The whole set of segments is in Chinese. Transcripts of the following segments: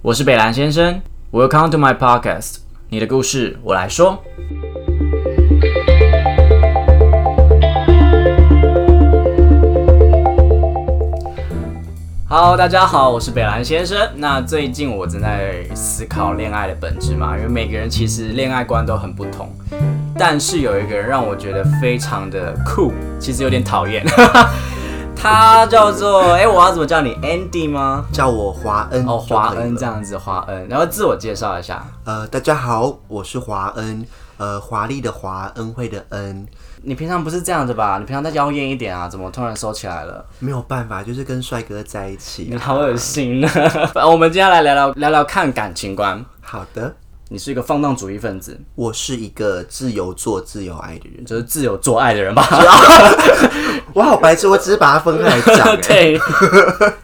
我是北兰先生，Welcome to my podcast，你的故事我来说。Hello，大家好，我是北兰先生。那最近我正在思考恋爱的本质嘛，因为每个人其实恋爱观都很不同。但是有一个人让我觉得非常的酷，其实有点讨厌。他叫做哎，我要怎么叫你？Andy 吗？叫我华恩哦，华恩这样。子，华恩。然后自我介绍一下，呃，大家好，我是华恩，呃，华丽的华，恩惠的恩。你平常不是这样子吧？你平常再妖艳一点啊，怎么突然收起来了？没有办法，就是跟帅哥在一起你。好恶心啊！我们接下来聊聊聊聊看感情观。好的，你是一个放荡主义分子，我是一个自由做、自由爱的人。就是自由做爱的人吧？我好白痴，我只是把它分开来讲。哎 对，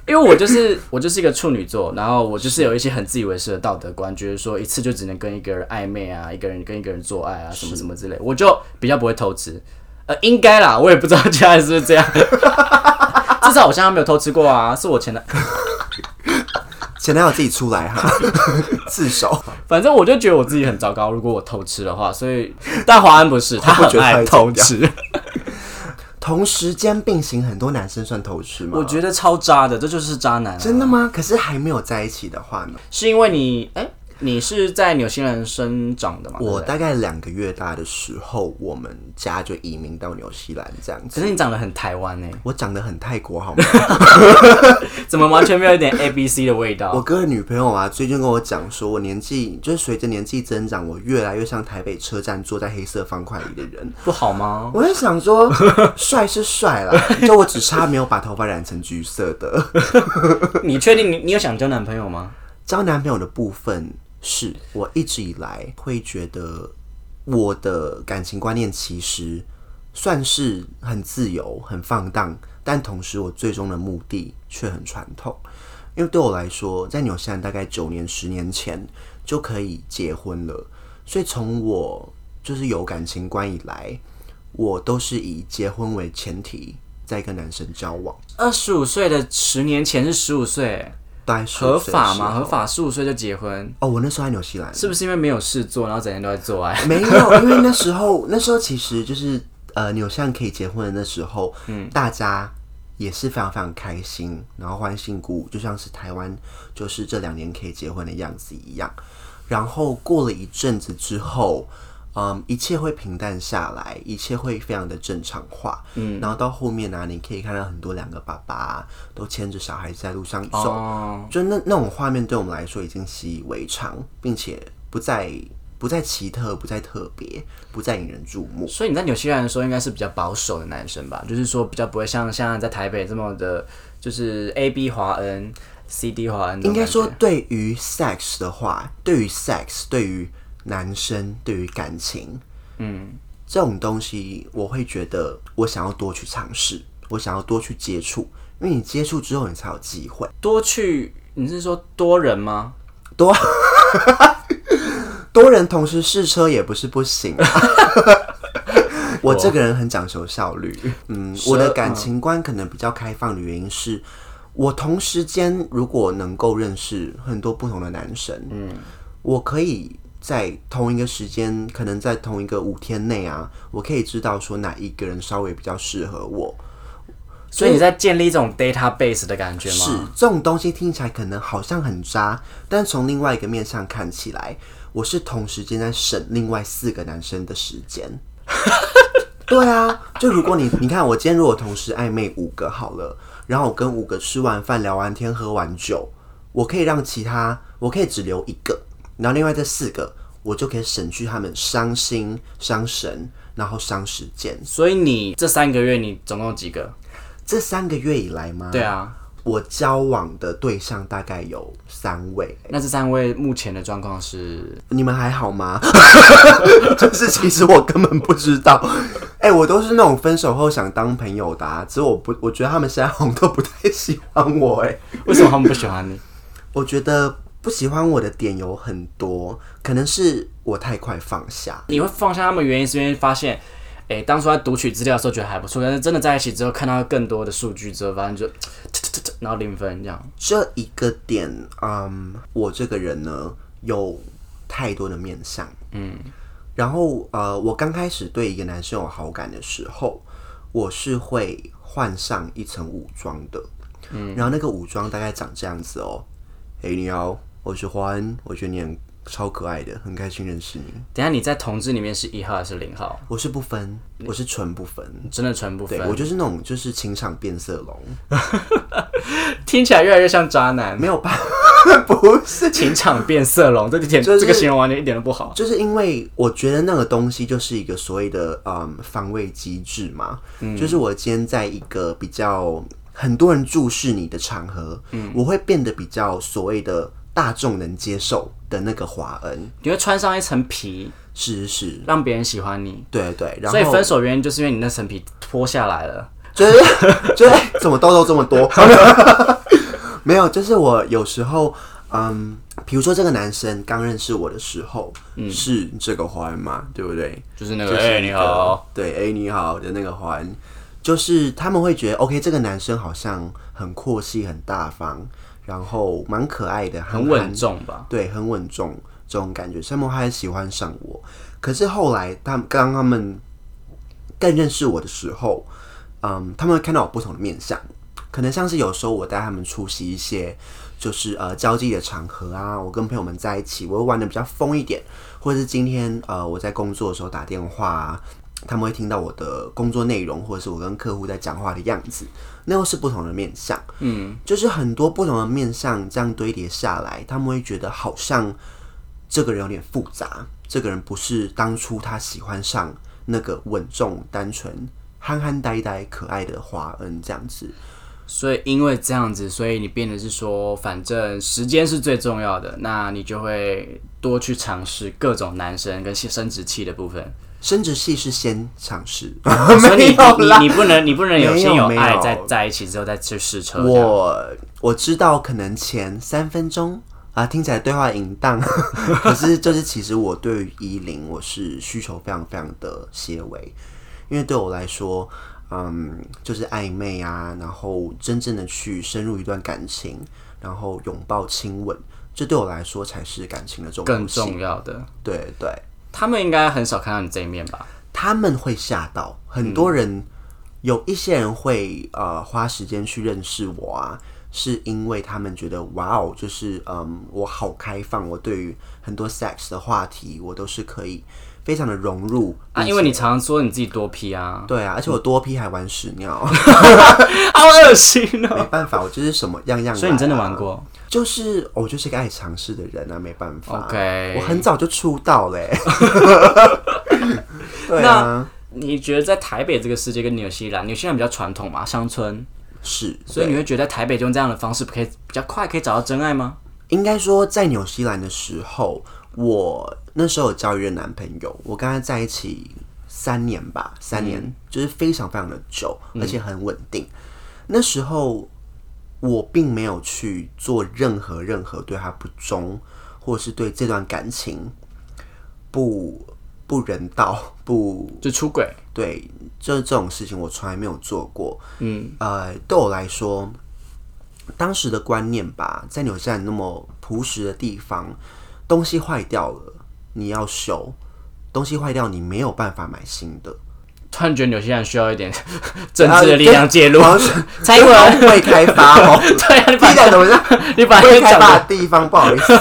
因为我就是我就是一个处女座，然后我就是有一些很自以为是的道德观，觉得说一次就只能跟一个人暧昧啊，一个人跟一个人做爱啊，什么什么之类，我就比较不会偷吃。呃，应该啦，我也不知道家人是不是这样。至少我现在没有偷吃过啊，是我前男，前男友自己出来哈，自首。反正我就觉得我自己很糟糕，如果我偷吃的话，所以但华安不是，他很爱不觉得偷吃，同时间并行，很多男生算偷吃吗？我觉得超渣的，这就是渣男、啊。真的吗？可是还没有在一起的话呢？是因为你，哎、你是在纽西兰生长的吗？我大概两个月大的时候，我们家就移民到纽西兰这样子可。是你长得很台湾呢、我长得很泰国好吗？怎么完全没有一点 A B C 的味道？我哥的女朋友啊，最近跟我讲说，我年纪就是随着年纪增长，我越来越像台北车站坐在黑色方块里的人。不好吗？我在想说，帅是帅啦，就我只差没有把头发染成橘色的。你确定你你有想交男朋友吗？交男朋友的部分是我一直以来会觉得我的感情观念其实算是很自由、很放荡，但同时我最终的目的却很传统。因为对我来说，在纽西兰大概九年、十年前就可以结婚了，所以从我就是有感情观以来，我都是以结婚为前提在跟男生交往。二十五岁的十年前是十五岁，大概合法吗？合法，十五岁就结婚，哦，我那时候在纽西兰，是不是因为没有事做，然后整天都在做爱？没有，因为那时候那时候其实就是呃纽西兰可以结婚的那时候，嗯，大家也是非常非常开心，然后欢欣鼓舞，就像是台湾就是这两年可以结婚的样子一样。然后过了一阵子之后，嗯，一切会平淡下来，一切会非常的正常化。嗯，然后到后面呢、你可以看到很多两个爸爸都牵着小孩子在路上走，哦，就那那种画面对我们来说已经习以为常，并且不再不再奇特，不再特别，不再引人注目。所以你在纽西兰的时候应该是比较保守的男生吧？就是说比较不会像像在在台北这么的，就是 A B 华恩、C D 华恩。应该说，对于 sex 的话，对于 sex，对于男生，对于感情，嗯，这种东西，我会觉得我想要多去尝试，我想要多去接触，因为你接触之后，你才有机会。多去，你是说多人吗？多 多人同时试车也不是不行、啊。我这个人很讲求效率，嗯，我的感情观可能比较开放的原因是，我同时间如果能够认识很多不同的男生，嗯，我可以在同一个时间，可能在同一个五天内啊，我可以知道说哪一个人稍微比较适合我，所以你在建立一种 database 的感觉吗？是这种东西听起来可能好像很渣，但从另外一个面上看起来，我是同时间在省另外四个男生的时间。对啊，就如果你你看我今天如果同时暧昧五个好了，然后我跟五个吃完饭聊完天喝完酒，我可以让其他我可以只留一个，然后另外这四个我就可以省去他们伤心伤神，然后伤时间。所以你这三个月你总共有几个？这三个月以来吗？对啊，我交往的对象大概有三位，那这三位目前的状况是？你们还好吗？就是其实我根本不知道，哎、我都是那种分手后想当朋友的、啊，只是我不，我觉得他们现在好像都不太喜欢我、哎，为什么他们不喜欢你？我觉得不喜欢我的点有很多，可能是我太快放下，你会放下他们原因是因为发现，哎、当初在读取资料的时候觉得还不错，但是真的在一起之后，看到更多的数据之后，反正就然后零分这样。这一个点，嗯，我这个人呢有太多的面相，嗯，然后呃，我刚开始对一个男生有好感的时候，我是会换上一层武装的，嗯，然后那个武装大概长这样子哦，哎，你好，我是欢，我觉得你很超可爱的，很开心认识你。等一下你在同志里面是一号还是零号？我是不分，我是纯不分，真的纯不分对。我就是那种就是情场变色龙，听起来越来越像渣男，没有办法，不是情场变色龙，这点、就是这个形容完全一点都不好。就是因为我觉得那个东西就是一个所谓的嗯防卫机制嘛，就是我今天在一个比较很多人注视你的场合，嗯我会变得比较所谓的大众能接受的那个华恩，你会穿上一层皮，是是，让别人喜欢你。对对，然后所以分手原因就是因为你那层皮脱下来了。就是就是哎怎么痘痘这么多？没有，就是我有时候，嗯，比如说这个男生刚认识我的时候，是这个环嘛，对不对？就是那个，就是哎、你好，对，哎、你好的那个环，就是他们会觉得，OK，这个男生好像很阔气、很大方，然后蛮可爱的，很稳重吧？对，很稳重这种感觉，所以他们还喜欢上我。可是后来，他们刚他们更认识我的时候，嗯，他们会看到我不同的面相，可能像是有时候我带他们出席一些就是呃交际的场合啊，我跟朋友们在一起，我会玩的比较疯一点，或者是今天呃我在工作的时候打电话、啊。他们会听到我的工作内容，或者是我跟客户在讲话的样子，那又是不同的面相。嗯，就是很多不同的面相这样堆叠下来，他们会觉得好像这个人有点复杂，这个人不是当初他喜欢上那个稳重、单纯、憨憨呆呆、可爱的华恩这样子。所以因为这样子，所以你变得是说，反正时间是最重要的，那你就会多去尝试各种男生跟生殖器的部分。生殖器是先尝试，所以你不能你不能有先有爱在在一起之后再去试车。我我知道可能前三分钟啊，听起来对话淫荡，可是就是其实我对于一零我是需求非常非常的些微，因为对我来说，嗯，就是暧昧啊，然后真正的去深入一段感情，然后拥抱亲吻，这对我来说才是感情的重更。重要的，对对，他们应该很少看到你这一面吧？他们会吓到很多人，有一些人会呃花时间去认识我啊，是因为他们觉得哇哦，就是嗯我好开放，我对于很多 sex 的话题我都是可以非常的融入啊，因为你常常说你自己多批啊，对啊，而且我多批还玩屎尿，好恶心哦没哦。办法，我就是什么样样、啊所以你真的玩？过？就是我就是个爱尝试的人啊，没办法。OK 我很早就出道嘞、对那啊，你觉得在台北这个世界跟纽西兰，纽西兰比较传统嘛，乡村，是，所以你会觉得在台北用这样的方式可以比较快可以找到真爱吗？应该说，在纽西兰的时候，我那时候有交一任男朋友，我跟他在一起三年吧，三年、就是非常非常的久，而且很稳定。那时候我并没有去做任何任何对他不忠，或者是对这段感情不不人道、不就出轨，对，就是这种事情我从来没有做过。嗯，呃，对我来说，当时的观念吧，在纽西兰那么朴实的地方，东西坏掉了你要修，东西坏掉你没有办法买新的。突然觉得纽西兰需要一点 政治的力量介入。好像蔡英文，未开发哦，对啊，你把怎么像 你把未开发的的地方？不好意思，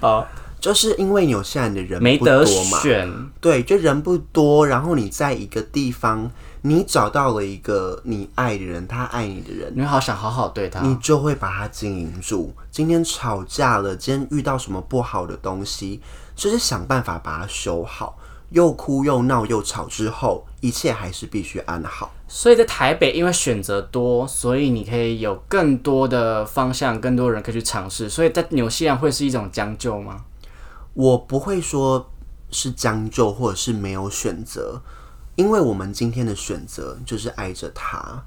好，就是因为纽西兰的人不没得多嘛，选，对，就人不多，然后你在一个地方，你找到了一个你爱的人，他爱你的人，你好想好好对他。你就会把他经营住。今天吵架了，今天遇到什么不好的东西，就是想办法把它修好。又哭又闹又吵之后，一切还是必须安好。所以在台北，因为选择多，所以你可以有更多的方向，更多人可以去尝试。所以在纽西兰会是一种将就吗？我不会说是将就或者是没有选择，因为我们今天的选择就是爱着他，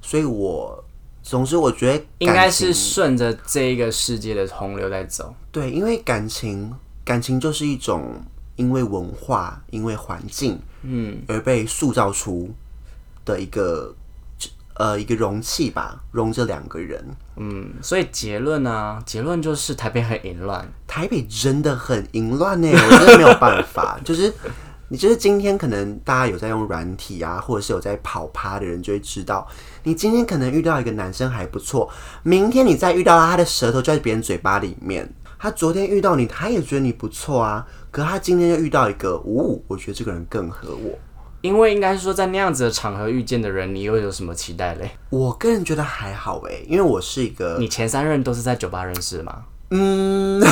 所以我总之我觉得应该是顺着这一个世界的洪流在走。对，因为感情，感情就是一种因为文化、因为环境，嗯，而被塑造出的一个呃一个容器吧，容着两个人。嗯，所以结论呢、结论就是台北很淫乱。台北真的很淫乱呢，我真的没有办法。就是你就是今天可能大家有在用软体啊，或者是有在跑趴的人就会知道，你今天可能遇到一个男生还不错，明天你再遇到他，他的舌头就在别人嘴巴里面。他昨天遇到你，他也觉得你不错啊，可他今天又遇到一个，呜、我觉得这个人更合我。因为应该是说，在那样子的场合遇见的人，你又有什么期待嘞？我个人觉得还好诶，因为我是一个你前三任都是在酒吧认识的吗？嗯，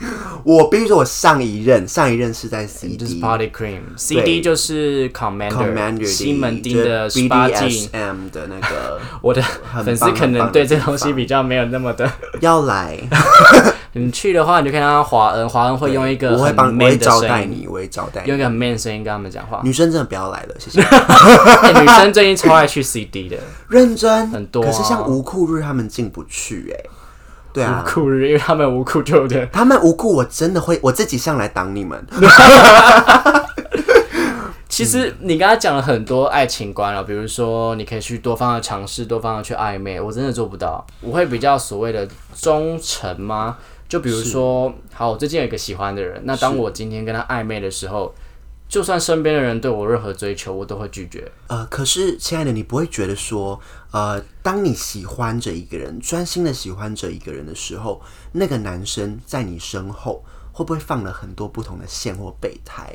我必须说，我上一任上一任是在 CD，就是 Party Cream，CD 就是 Commander，, 西门町的十八禁。BDSM 的那个 我的粉丝可能对这东西比较没有那么的。要来，你去的话，你就看到华恩，华恩会用一个很我会帮，我会招待你，我会招待你。用一个很 man 的声音跟他们讲话。女生真的不要来了，谢谢。欸女生最近超爱去 CD 的，认真很多啊可是像无裤日他们进不去哎、对啊无，裤日，因为他们无裤就的。他们无裤我真的会，我自己上来挡你们。其实你刚才讲了很多爱情观了，比如说你可以去多方的尝试，多方的去暧昧，我真的做不到。我会比较所谓的忠诚吗？就比如说，好，我最近有一个喜欢的人，那当我今天跟他暧昧的时候，就算身边的人对我任何追求，我都会拒绝。呃，可是亲爱的，你不会觉得说，呃，当你喜欢着一个人，专心的喜欢着一个人的时候，那个男生在你身后会不会放了很多不同的线或备胎？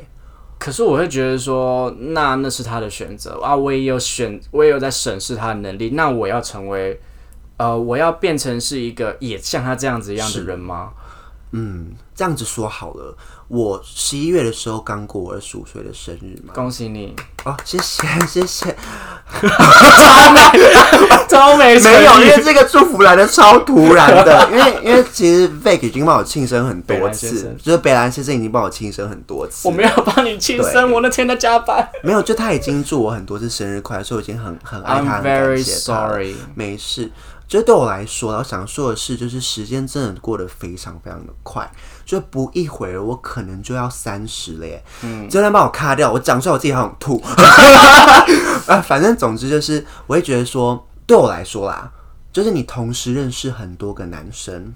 可是我会觉得说，那那是他的选择啊，我也有选，我也有在审视他的能力。那我要成为，呃，我要变成是一个也像他这样子一样的人吗？嗯，这样子说好了，我十一月的时候刚过我二十五岁的生日嘛。恭喜你，哦，谢谢 谢谢，超没没有，因为这个祝福来的超突然的，因为因为其实 Vic 已经帮我庆生很多次就是北兰先生已经帮我庆生很多次。我，没有帮你庆生，我那天在加班。没有，就他已经祝我很多次生日快乐，所以我已经很很爱他感 very 谢他。sorry。没事，就对我来说，我想说的是，就是时间真的过得非常非常的快，就不一会儿我可能就要三十了耶。嗯，就算把我卡掉，我讲出来我自己好想吐。啊，反正总之就是，我会觉得说，对我来说啦，就是你同时认识很多个男生，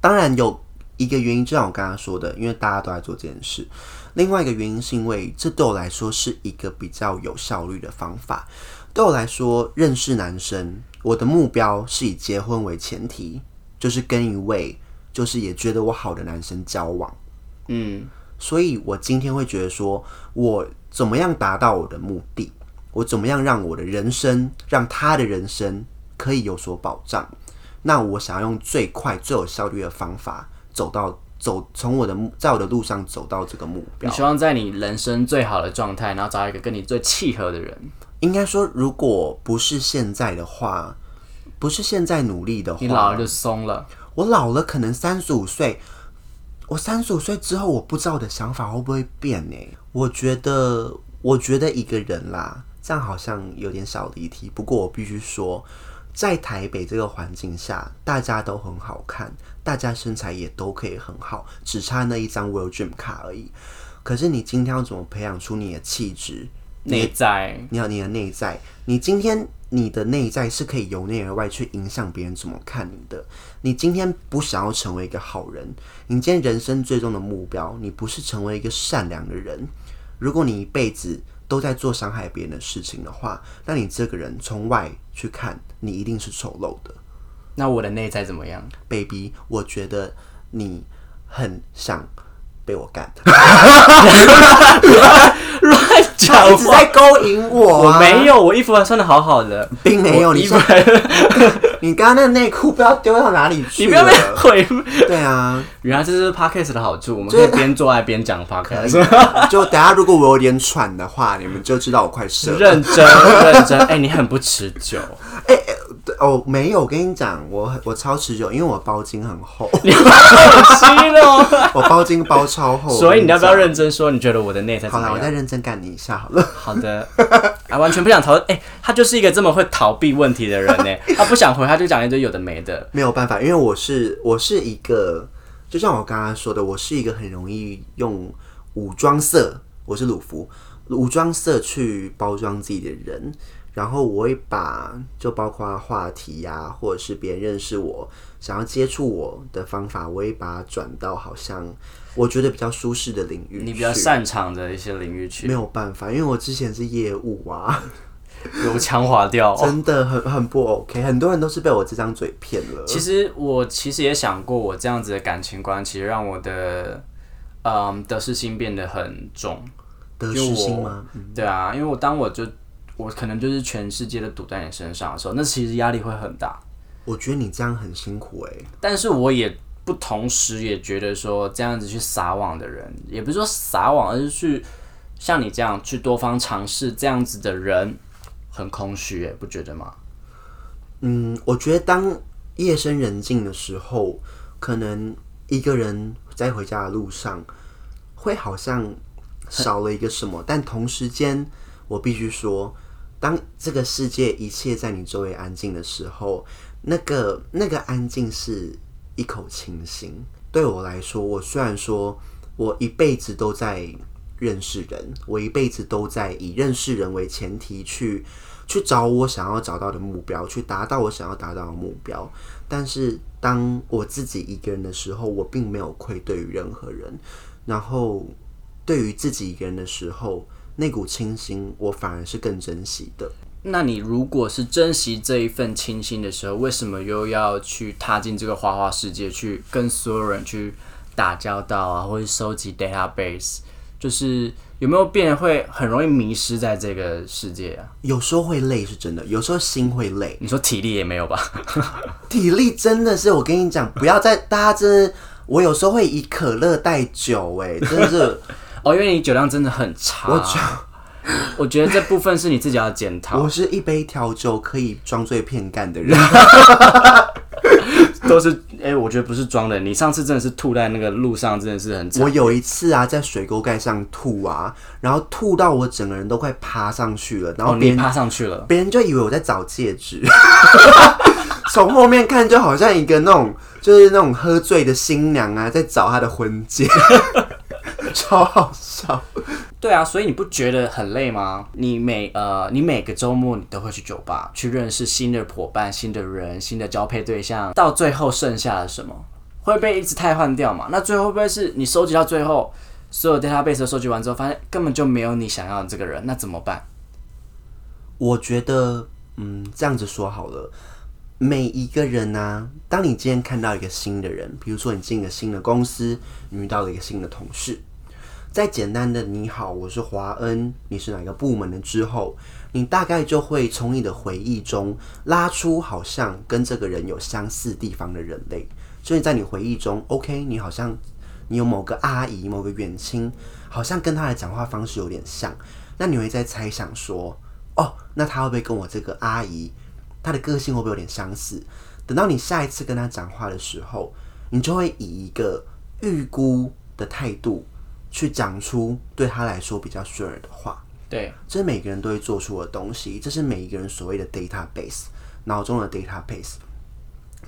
当然有一个原因，就像我刚刚说的，因为大家都在做这件事。另外一个原因是因为这对我来说是一个比较有效率的方法。对我来说，认识男生，我的目标是以结婚为前提，就是跟一位就是也觉得我好的男生交往。嗯，所以我今天会觉得说，我怎么样达到我的目的？我怎么样让我的人生，让他的人生可以有所保障？那我想要用最快、最有效率的方法走到走，从我的，在我的路上走到这个目标。你希望在你人生最好的状态，然后找一个跟你最契合的人。应该说，如果不是现在的话，不是现在努力的话，你老了就松了。我老了，可能三十五岁，我三十五岁之后，我不知道我的想法会不会变呢？我觉得，我觉得一个人啦，这样好像有点小离题。不过我必须说，在台北这个环境下，大家都很好看，大家身材也都可以很好，只差那一张 World Dream 卡而已。可是你今天要怎么培养出你的气质？内在你要你的内在，你今天你的内在是可以由内而外去影响别人怎么看你的。你今天不想要成为一个好人，你今天人生最终的目标，你不是成为一个善良的人。如果你一辈子都在做伤害别人的事情的话，那你这个人从外去看，你一定是丑陋的那我的内在怎么样？，baby。我觉得你很想被我干，乱讲一直在勾引我、我啊，没有，我衣服还穿的好好的，并没有。你 你刚刚那个内裤不知道丢到哪里去你不要被了。回。对啊，原来这是 podcast 的好处，我们可以边做爱边讲 podcast。就等下如果我有点喘的话，你们就知道我快射了。认真认真，哎、你很不持久，对 哦，没有，我跟你讲，我很我超持久，因为我包巾很厚，你好恶心哦。我包巾包超厚。所以你要不要认真说？你觉得我的内在？好了？我再认真干你一下好了。好的，啊，完全不想讨论。哎、他就是一个这么会逃避问题的人呢。他不想回，他就讲一堆有的没的。没有办法，因为我是我是一个，就像我刚刚说的，我是一个很容易用武装色，我是鲁夫，武装色去包装自己的人。然后我会把就包括话题呀、或者是别人认识我、想要接触我的方法，我会把它转到好像我觉得比较舒适的领域。你比较擅长的一些领域去没有办法，因为我之前是业务啊，油腔滑调。真的很很不 OK，很多人都是被我这张嘴骗了。其实我其实也想过，我这样子的感情观，其实让我的嗯得失心变得很重。得失心吗？对啊，因为我当我就我可能就是全世界都赌在你身上的时候，那其实压力会很大。我觉得你这样很辛苦哎、但是我也不同时也觉得说这样子去撒网的人，也不是说撒网，而是去像你这样去多方尝试这样子的人，很空虚哎，不觉得吗？嗯，我觉得当夜深人静的时候，可能一个人在回家的路上，会好像少了一个什么，但同时间，我必须说，当这个世界一切在你周围安静的时候，那个那个安静是一口清新。对我来说，我虽然说我一辈子都在认识人，我一辈子都在以认识人为前提去去找我想要找到的目标，去达到我想要达到的目标。但是当我自己一个人的时候，我并没有愧对于任何人。然后对于自己一个人的时候，那股清新，我反而是更珍惜的。那你如果是珍惜这一份清新的时候，为什么又要去踏进这个花花世界，去跟所有人去打交道啊，或者收集 database？就是有没有变会很容易迷失在这个世界啊？有时候会累是真的，有时候心会累，你说体力也没有吧？体力真的是，我跟你讲，不要再大家真的，我有时候会以可乐代酒，哎，真的是，哦，因为你酒量真的很差。我觉我觉得这部分是你自己要检讨我。是一杯调酒可以装醉骗干的人。都是哎、我觉得不是装的。你上次真的是吐在那个路上，真的是很我有一次啊，在水沟盖上吐啊，然后吐到我整个人都快趴上去了，然后哦，别人、你爬上去了。别人就以为我在找戒指，从后面看就好像一个那种就是那种喝醉的新娘啊，在找她的婚戒，超好笑。对啊，所以你不觉得很累吗？你每呃，你每个周末你都会去酒吧，去认识新的伙伴、新的人、新的交配对象，到最后剩下了什么？会被一直汰换掉嘛？那最后会不会是你收集到最后，所有 database 收集完之后，发现根本就没有你想要的这个人，那怎么办？我觉得，嗯，这样子说好了，每一个人呢、当你今天看到一个新的人，比如说你进一个新的公司，你遇到了一个新的同事，在简单的“你好，我是华恩，你是哪个部门的”之后，你大概就会从你的回忆中拉出好像跟这个人有相似地方的人类，所以在你回忆中，OK，你好像你有某个阿姨、某个远亲，好像跟他的讲话方式有点像，那你会在猜想说，哦，那他会不会跟我这个阿姨，她的个性会不会有点相似？等到你下一次跟她讲话的时候，你就会以一个预估的态度去讲出对他来说比较顺耳的话。对，这是每个人都会做出的东西，这是每一个人所谓的 database，脑中的 database。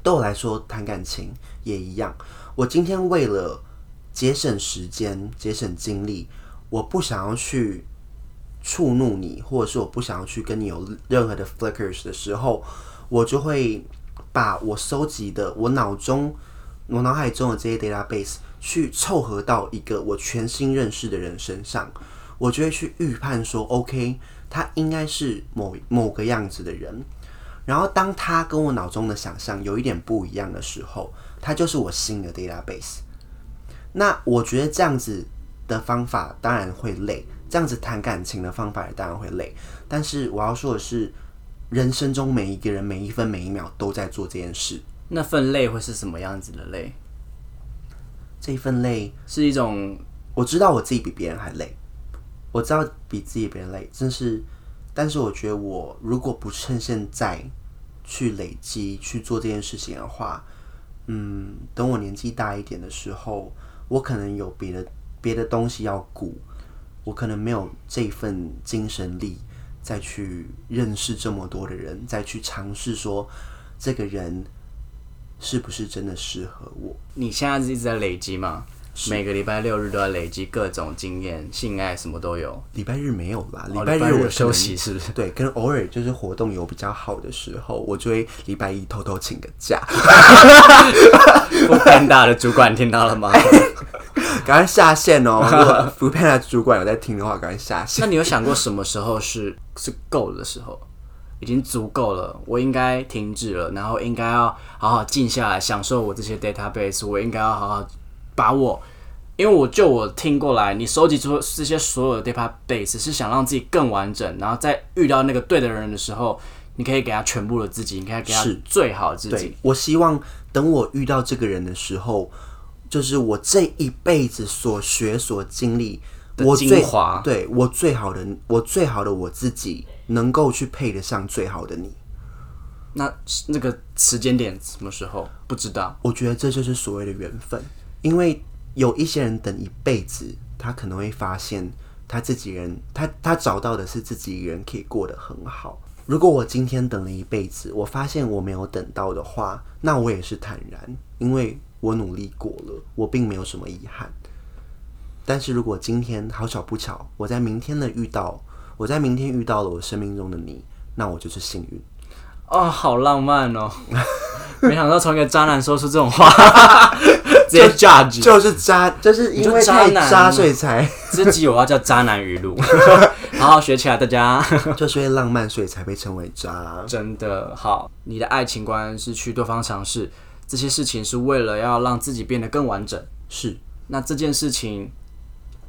对我来说，谈感情也一样。我今天为了节省时间、节省精力，我不想要去触怒你，或者是我不想要去跟你有任何的 flickers 的时候，我就会把我收集的、我脑中、我脑海中的这些 database 去凑合到一个我全新认识的人身上。我就会去预判说，OK，他应该是某某个样子的人。然后当他跟我脑中的想象有一点不一样的时候，他就是我新的 database。那我觉得这样子的方法当然会累，这样子谈感情的方法也当然会累。但是我要说的是，人生中每一个人每一分每一秒都在做这件事。那份累会是什么样子的累？这一份累，是一种我知道我自己比别人还累，我知道比自己别人累，真是。但是我觉得我如果不趁现在去累积去做这件事情的话，嗯，等我年纪大一点的时候，我可能有别的别的东西要顾，我可能没有这份精神力再去认识这么多的人，再去尝试说这个人是不是真的适合我。你现在是一直在累积吗？每个礼拜六日都要累积各种经验，性爱什么都有。礼拜日没有啦，礼哦拜日我休息是不是？对，跟偶尔就是活动有比较好的时候，我就会礼拜一偷偷请个假，不偏大的主管听到了吗？赶快下线哦！如果福佩的主管有在听的话，赶快下线。那你有想过什么时候是是够的时候？已经足够了，我应该停止了，然后应该要好好静下来，享受我这些 database，我应该要好好把我，因为我就我听过来，你收集出这些所有的 database 是想让自己更完整，然后在遇到那个对的人的时候，你可以给他全部的自己，你可以给他是最好的自己对。，我希望等我遇到这个人的时候，就是我这一辈子所学所经历，的我最精华对我最好的，我最好的我自己，能够去配得上最好的你。那那个时间点什么时候不知道？我觉得这就是所谓的缘分，因为有一些人等一辈子，他可能会发现他自己人，他他找到的是自己一个人可以过得很好。如果我今天等了一辈子，我发现我没有等到的话，那我也是坦然，因为我努力过了，我并没有什么遗憾。但是如果今天好巧不巧，我在明天的遇到，我在明天遇到了我生命中的你，那我就是幸运。哦，好浪漫哦！没想到从一个渣男说出这种话，直接 judge。就是渣，就是因为渣渣，所以才这集我要叫渣男语录，好好学起来，大家。就是因为浪漫，所以才被称为渣。真的好，你的爱情观是去多方尝试，这些事情是为了要让自己变得更完整。是，那这件事情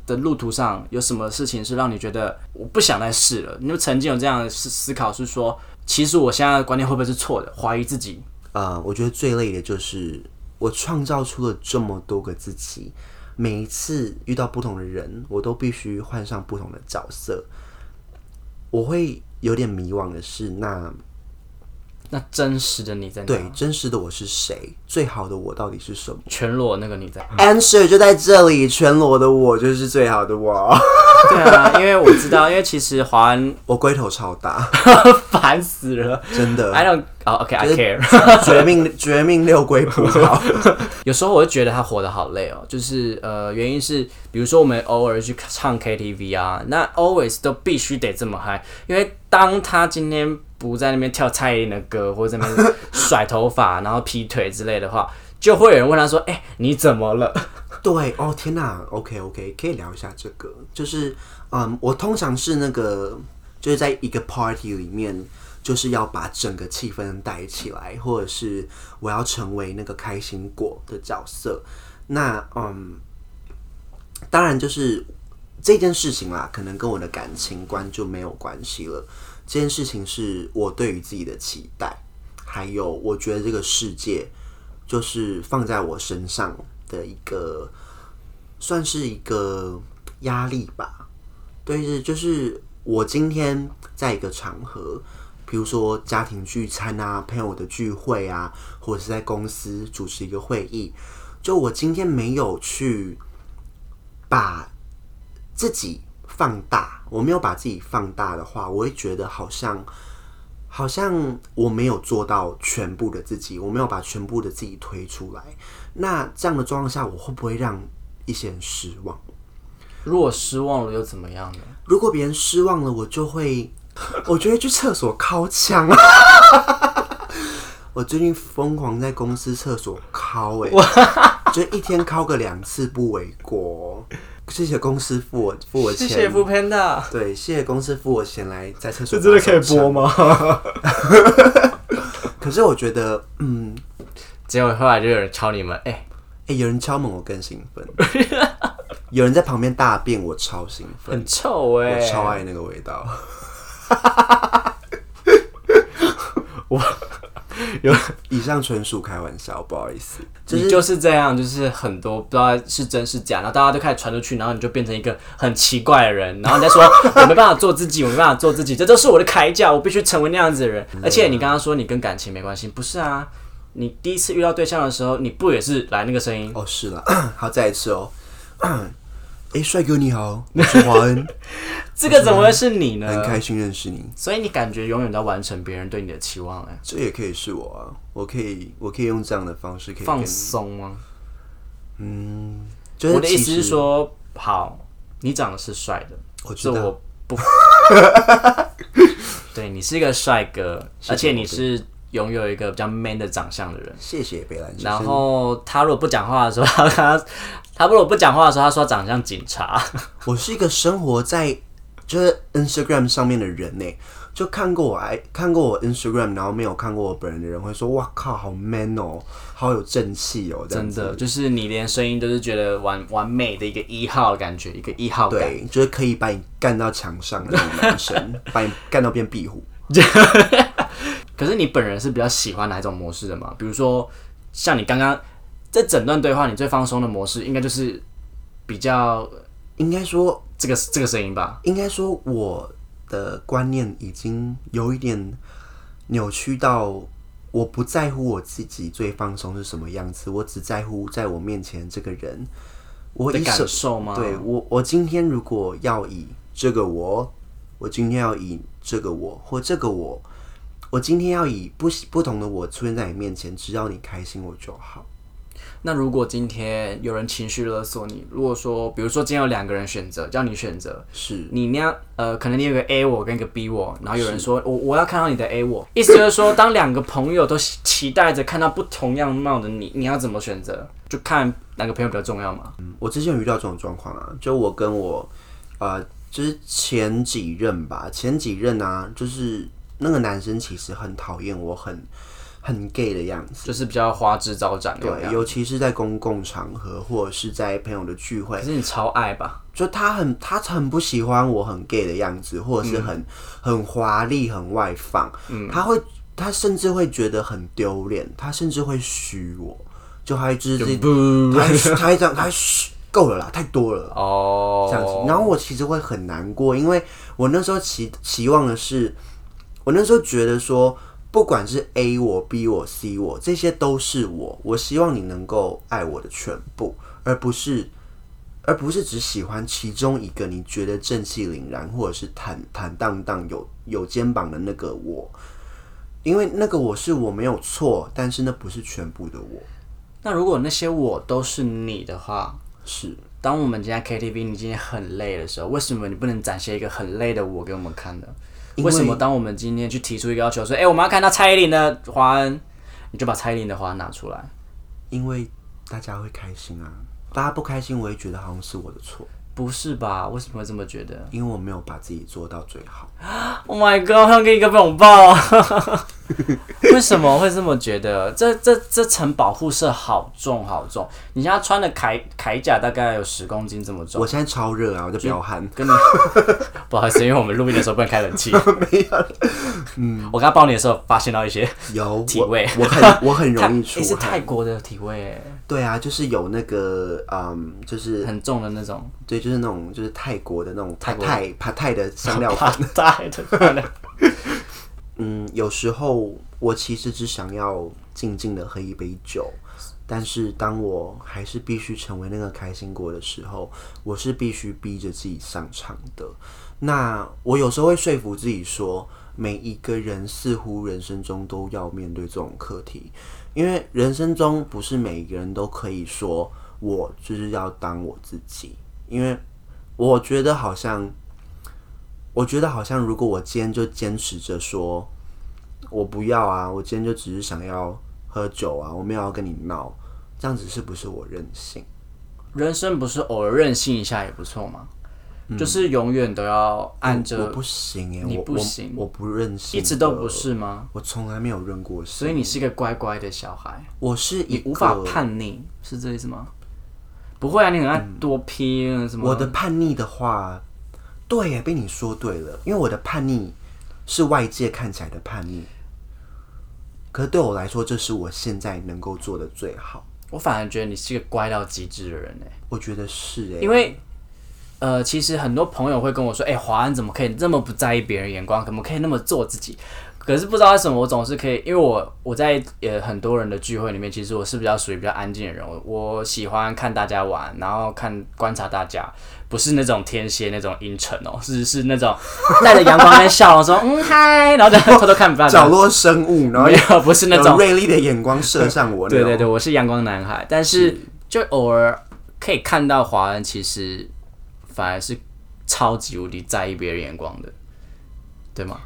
的路途上有什么事情是让你觉得我不想再试了？你就曾经有这样的思思考，是说，其实我现在的观念会不会是错的？怀疑自己。呃，我觉得最累的就是我创造出了这么多个自己，每一次遇到不同的人，我都必须换上不同的角色。我会有点迷惘的是，那那真实的你在哪？对真实的我是谁？最好的我到底是什么全裸那个你在？？Answer 就在这里，全裸的我就是最好的我。对啊，因为我知道，因为其实华安 我龟头超大，烦死了。真的，I don't，哦、o k i care。绝命绝命六龟葡萄。有时候我就觉得他活得好累哦，就是呃，原因是比如说我们偶尔去唱 KTV 啊，那 always 都必须得这么嗨，因为当他今天不在那边跳蔡依林的歌，或者在那边 甩头发，然后劈腿之类的话，就会有人问他说：“哎、你怎么了对哦，天哪，OK OK，可以聊一下这个，就是嗯，我通常是那个就是在一个 party 里面，就是要把整个气氛带起来，或者是我要成为那个开心果的角色。那嗯，当然就是这件事情啦，可能跟我的感情观就没有关系了。这件事情是我对于自己的期待，还有我觉得这个世界就是放在我身上的一个，算是一个压力吧。对，是就是我今天在一个场合，比如说家庭聚餐啊、朋友的聚会啊，或者是在公司主持一个会议，就我今天没有去把自己放大，我没有把自己放大的话，我会觉得好像好像我没有做到全部的自己，我没有把全部的自己推出来。那这样的状况下，我会不会让一些人失望？？”如果失望了又怎么样呢？如果别人失望了，我就会，我就会去厕所敲枪啊！我最近疯狂在公司厕所敲哎、就一天敲个两次不为过哦。谢谢公司付我付我钱，谢谢付 Panda，对，谢谢公司付我钱来在厕所。这真的可以播？吗？可是我觉得，嗯，结果后来就有人敲你们，哎、哎、有人敲门我更兴奋，有人在旁边大便我超兴奋，很臭哎、我超爱那个味道。我有以上纯属开玩笑，不好意思。你就是这样，就是很多不知道是真是假，然后大家都开始传出去，然后你就变成一个很奇怪的人，然后你再说 我没办法做自己，我没办法做自己，这都是我的铠甲，我必须成为那样子的人。而且你刚刚说你跟感情没关系，不是啊？你第一次遇到对象的时候，你不也是来那个声音？哦，是了，好，再一次哦。哎、帅哥你好，我是华恩，这个怎么会是你呢？很开心认识你。所以你感觉永远在完成别人对你的期望、哎，这也可以是我啊，我可以，我可以用这样的方式可以放，松吗？嗯，就是我的意思，是说，好，你长得是帅的，我知道我不，对你是一个帅哥，而且你是拥有一个比较 man 的长相的人。谢谢北兰然。后他如果不讲话的时候，他他如果不讲话的时候，他说他长得像警察。我是一个生活在就是 Instagram 上面的人呢，就看过我哎看过我 Instagram，然后没有看过我本人的人会说，哇靠，好 man 哦，好有正气哦。真的，就是你连声音都是觉得完完美的一个一号的感觉，一个一号感。对，就是可以把你干到墙上的那种男生，把你干到变壁虎。可是你本人是比较喜欢哪一种模式的嘛？比如说，像你刚刚这整段对话，你最放松的模式，应该就是比较应该说，这个这个声音吧？应该说，我的观念已经有一点扭曲到，我不在乎我自己最放松是什么样子，我只在乎在我面前这个人，我的感受吗？对我，我今天如果要以这个我，我今天要以这个我或这个我，我今天要以不不同的我出现在你面前，只要你开心我就好。那如果今天有人情绪勒索你，如果说，比如说今天有两个人选择，叫你选择，是你那样呃，可能你有个 A 我跟一个 B 我，然后有人说我我要看到你的 A 我，意思就是说，当两个朋友都期待着看到不同样貌的你，你要怎么选择？就看哪个朋友比较重要嘛。嗯我之前有遇到这种状况啊，就我跟我呃，就是前几任吧，前几任啊，就是那个男生其实很讨厌我，很很 gay 的样子。就是比较花枝招展的对，尤其是在公共场合或者是在朋友的聚会可，是你超爱吧？就他很他很不喜欢我很 gay 的样子，或者是很、很华丽、很外放。嗯他会他甚至会觉得很丢脸，他甚至会虚我，就他就是自己 他还他还这样，他还嘘够了啦，太多了。哦，这样子，然后我其实会很难过，因为我那时候期期望的是，我那时候觉得说，不管是 A 我、B 我、C 我，这些都是我，我希望你能够爱我的全部，而不是，而不是只喜欢其中一个你觉得正气凛然或者是坦坦荡荡有有肩膀的那个我，因为那个我是我没有错，但是那不是全部的我，那如果那些我都是你的话，是。当我们今天 KTV 你今天很累的时候，为什么你不能展现一个很累的我给我们看呢？为什么当我们今天去提出一个要求，说，哎、我们要看到蔡依林的华恩，你就把蔡依林的华恩拿出来？因为大家会开心啊，大家不开心，我也觉得好像是我的错。不是吧？为什么会这么觉得因为我没有把自己做到最好。Oh my god！我想给你一个拥抱。为什么会这么觉得？这这这层保护色好重好重。你现在穿的铠铠甲大概有十公斤这么重，我现在超热啊，我在飙汗。跟你 不好意思，因为我们录音的时候不能开冷气。没有。嗯，我刚刚抱你的时候发现到一些有体味我我很我很容易泰诶是汗。泰国的体味诶，对啊，就是有那个嗯，就是很重的那种。对，就是那种就是泰国的那种泰国泰帕泰的香料 怕粉。泰的，嗯，有时候我其实只想要静静的喝一杯酒，但是当我还是必须成为那个开心果的时候，我是必须逼着自己上场的。那我有时候会说服自己说，每一个人似乎人生中都要面对这种课题，因为人生中不是每一个人都可以说我就是要当我自己，因为我觉得好像。我觉得好像，如果我今天就坚持着说，我不要啊，我今天就只是想要喝酒啊，我没有要跟你闹，这样子是不是我任性？人生不是偶尔任性一下也不错吗？就是永远都要按着我着，不行哎、你我我不行我不认识，一直都不，是吗？我从来没有认过性，所以你是一个乖乖的小孩，我是一无法叛逆，是这意思吗？不会啊，你很爱多拼什么？我的叛逆的话，对耶，被你说对了，因为我的叛逆是外界看起来的叛逆，可是对我来说，这是我现在能够做的最好。我反而觉得你是一个乖到极致的人哎，我觉得是哎，因为呃，其实很多朋友会跟我说，哎、华安怎么可以这么不在意别人眼光，怎么可以那么做自己？可是不知道为什么，我总是可以，因为我我在呃很多人的聚会里面，其实我是比较属于比较安静的人，我我喜欢看大家玩，然后看观察大家，不是那种天蝎那种阴沉哦，是是那种 带着阳光在笑，说嗯嗨，然后就 偷偷看大家，角落生物，然后又不是那种锐利的眼光射向我。对对对，我是阳光男孩，但是就偶尔可以看到华安其实反而是超级无敌在意别人眼光的，对吗？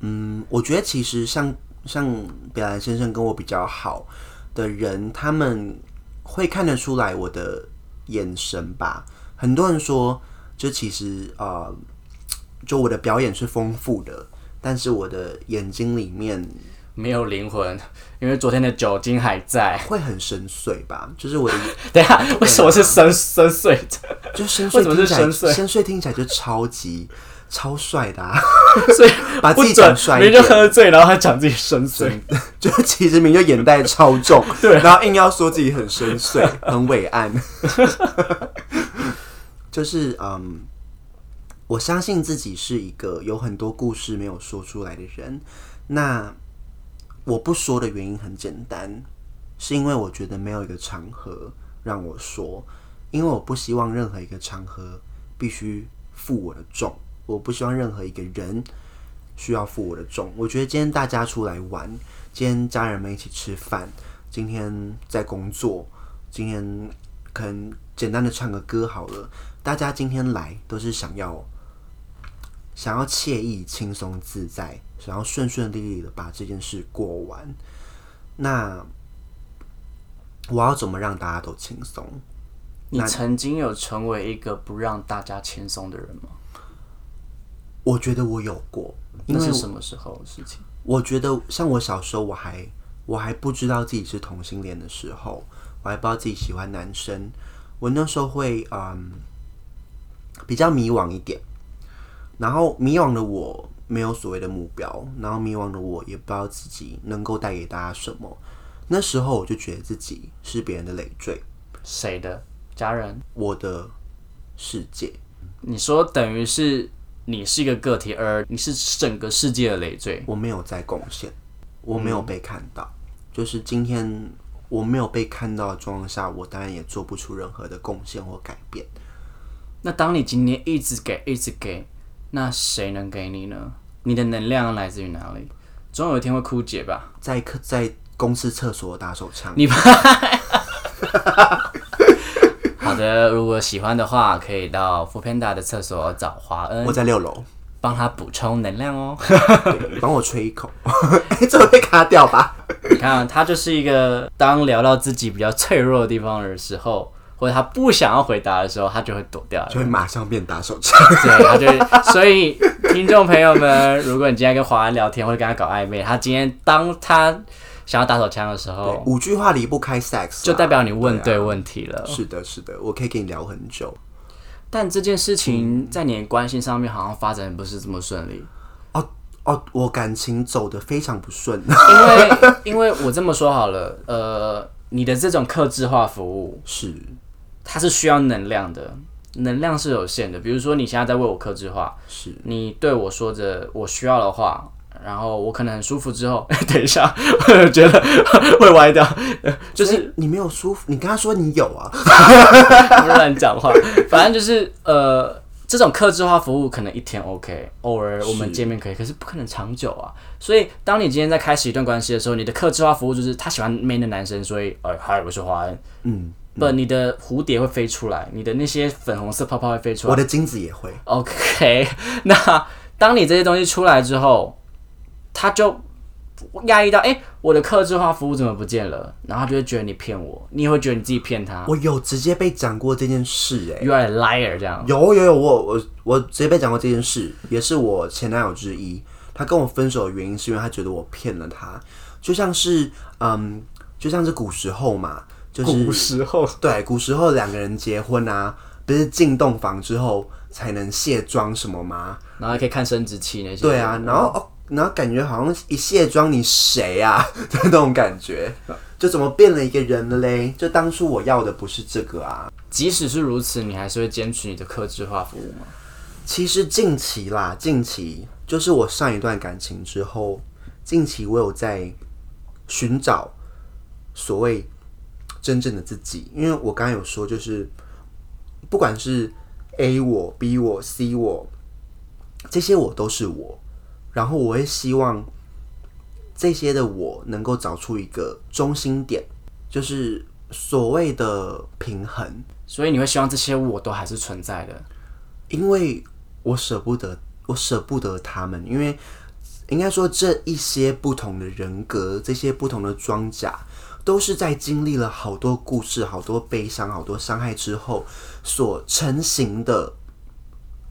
嗯，我觉得其实像像北兰先生跟我比较好的人，他们会看得出来我的眼神吧。很多人说，就其实呃，就我的表演是丰富的，但是我的眼睛里面没有灵魂，因为昨天的酒精还在。会很深邃吧？就是我的，等下，为什么是深深邃的？就深邃听起来，深邃听起来就超级超帅的、啊，所以 把自己讲帅一明明就。喝醉，然后还讲自己深邃。就其实明明就眼袋超重，对然后硬要说自己很深邃、很伟岸，就是嗯，我相信自己是一个有很多故事没有说出来的人。那我不说的原因很简单，是因为我觉得没有一个场合让我说，因为我不希望任何一个场合必须负我的重，我不希望任何一个人需要负我的重。我觉得今天大家出来玩，今天家人们一起吃饭，今天在工作，今天可能简单的唱个歌好了。大家今天来都是想要想要惬意、轻松自在，想要顺顺利利的把这件事过完。那我要怎么让大家都轻松？你曾经有成为一个不让大家轻松的人吗？我觉得我有过，因那为是什么时候的事情？我觉得像我小时候，我还我还不知道自己是同性恋的时候，我还不知道自己喜欢男生，我那时候会嗯比较迷惘一点，然后迷惘的我没有所谓的目标，然后迷惘的我也不知道自己能够带给大家什么。那时候我就觉得自己是别人的累赘，谁的家人？我的世界。你说等于是你是一个个体，而你是整个世界的累赘。我没有在贡献，我没有被看到。就是今天我没有被看到的状况下，我当然也做不出任何的贡献或改变。那当你今天一直给，一直给，那谁能给你呢？你的能量来自于哪里？总有一天会枯竭吧？在客在公司厕所打手枪，你好 的，如果喜欢的话，可以到 o o Panda 的厕所找华恩我，在六楼，帮他补充能量哦。对 帮我吹一口。哎，这会被卡掉吧？你看，他就是一个当聊到自己比较脆弱的地方的时候，或者他不想要回答的时候，他就会躲掉。就会马上变打手枪。对，他就会所以听众朋友们，如果你今天跟华恩聊天或者跟他搞暧昧，他今天当他想要打手枪的时候，五句话离不开 sex，就代表你问对啊问题了。是的，是的，我可以跟你聊很久。但这件事情在你的关系上面好像发展不是这么顺利，哦哦，我感情走得非常不顺。因为 因为我这么说好了，呃，你的这种克制化服务，是，它是需要能量的，能量是有限的。比如说你现在在为我克制化，是你对我说着我需要的话，然后我可能很舒服之后，等一下，我觉得会歪掉，就是你没有舒服，你跟他说你有啊，乱讲话。反正就是呃，这种克制化服务可能一天 OK，偶尔我们见面可以，可是不可能长久啊。所以当你今天在开始一段关系的时候，你的克制化服务就是他喜欢 man 的男生，所以呃，嗨，我是华恩。嗯，不，你的蝴蝶会飞出来，你的那些粉红色泡泡会飞出来我。的精子也会。OK，那当你这些东西出来之后，他就压抑到，哎、我的客制化服务怎么不见了？然后他就会觉得你骗我，你也会觉得你自己骗他我有直接被讲过这件事、哎，，You are a liar 这样。有有有，我我我直接被讲过这件事，也是我前男友之一。他跟我分手的原因是因为他觉得我骗了他，就像是嗯，就像是古时候嘛，就是古时候，对古时候两个人结婚啊，不是进洞房之后才能卸妆什么吗？然后还可以看生殖器那些。对啊，然后哦，然后感觉好像一卸妆你谁啊 的那种感觉，就怎么变了一个人了嘞？就当初我要的不是这个啊。即使是如此，你还是会坚持你的客制化服务吗？其实近期啦，近期就是我上一段感情之后，近期我有在寻找所谓真正的自己，因为我刚刚有说，就是不管是 A 我、B 我、C 我，这些我都是我，然后我会希望这些的我能够找出一个中心点，就是所谓的平衡，所以你会希望这些我都还是存在的。因为我舍不得，我舍不得他们，因为应该说这一些不同的人格，这些不同的装甲，都是在经历了好多故事、好多悲伤、好多伤害之后所成型的，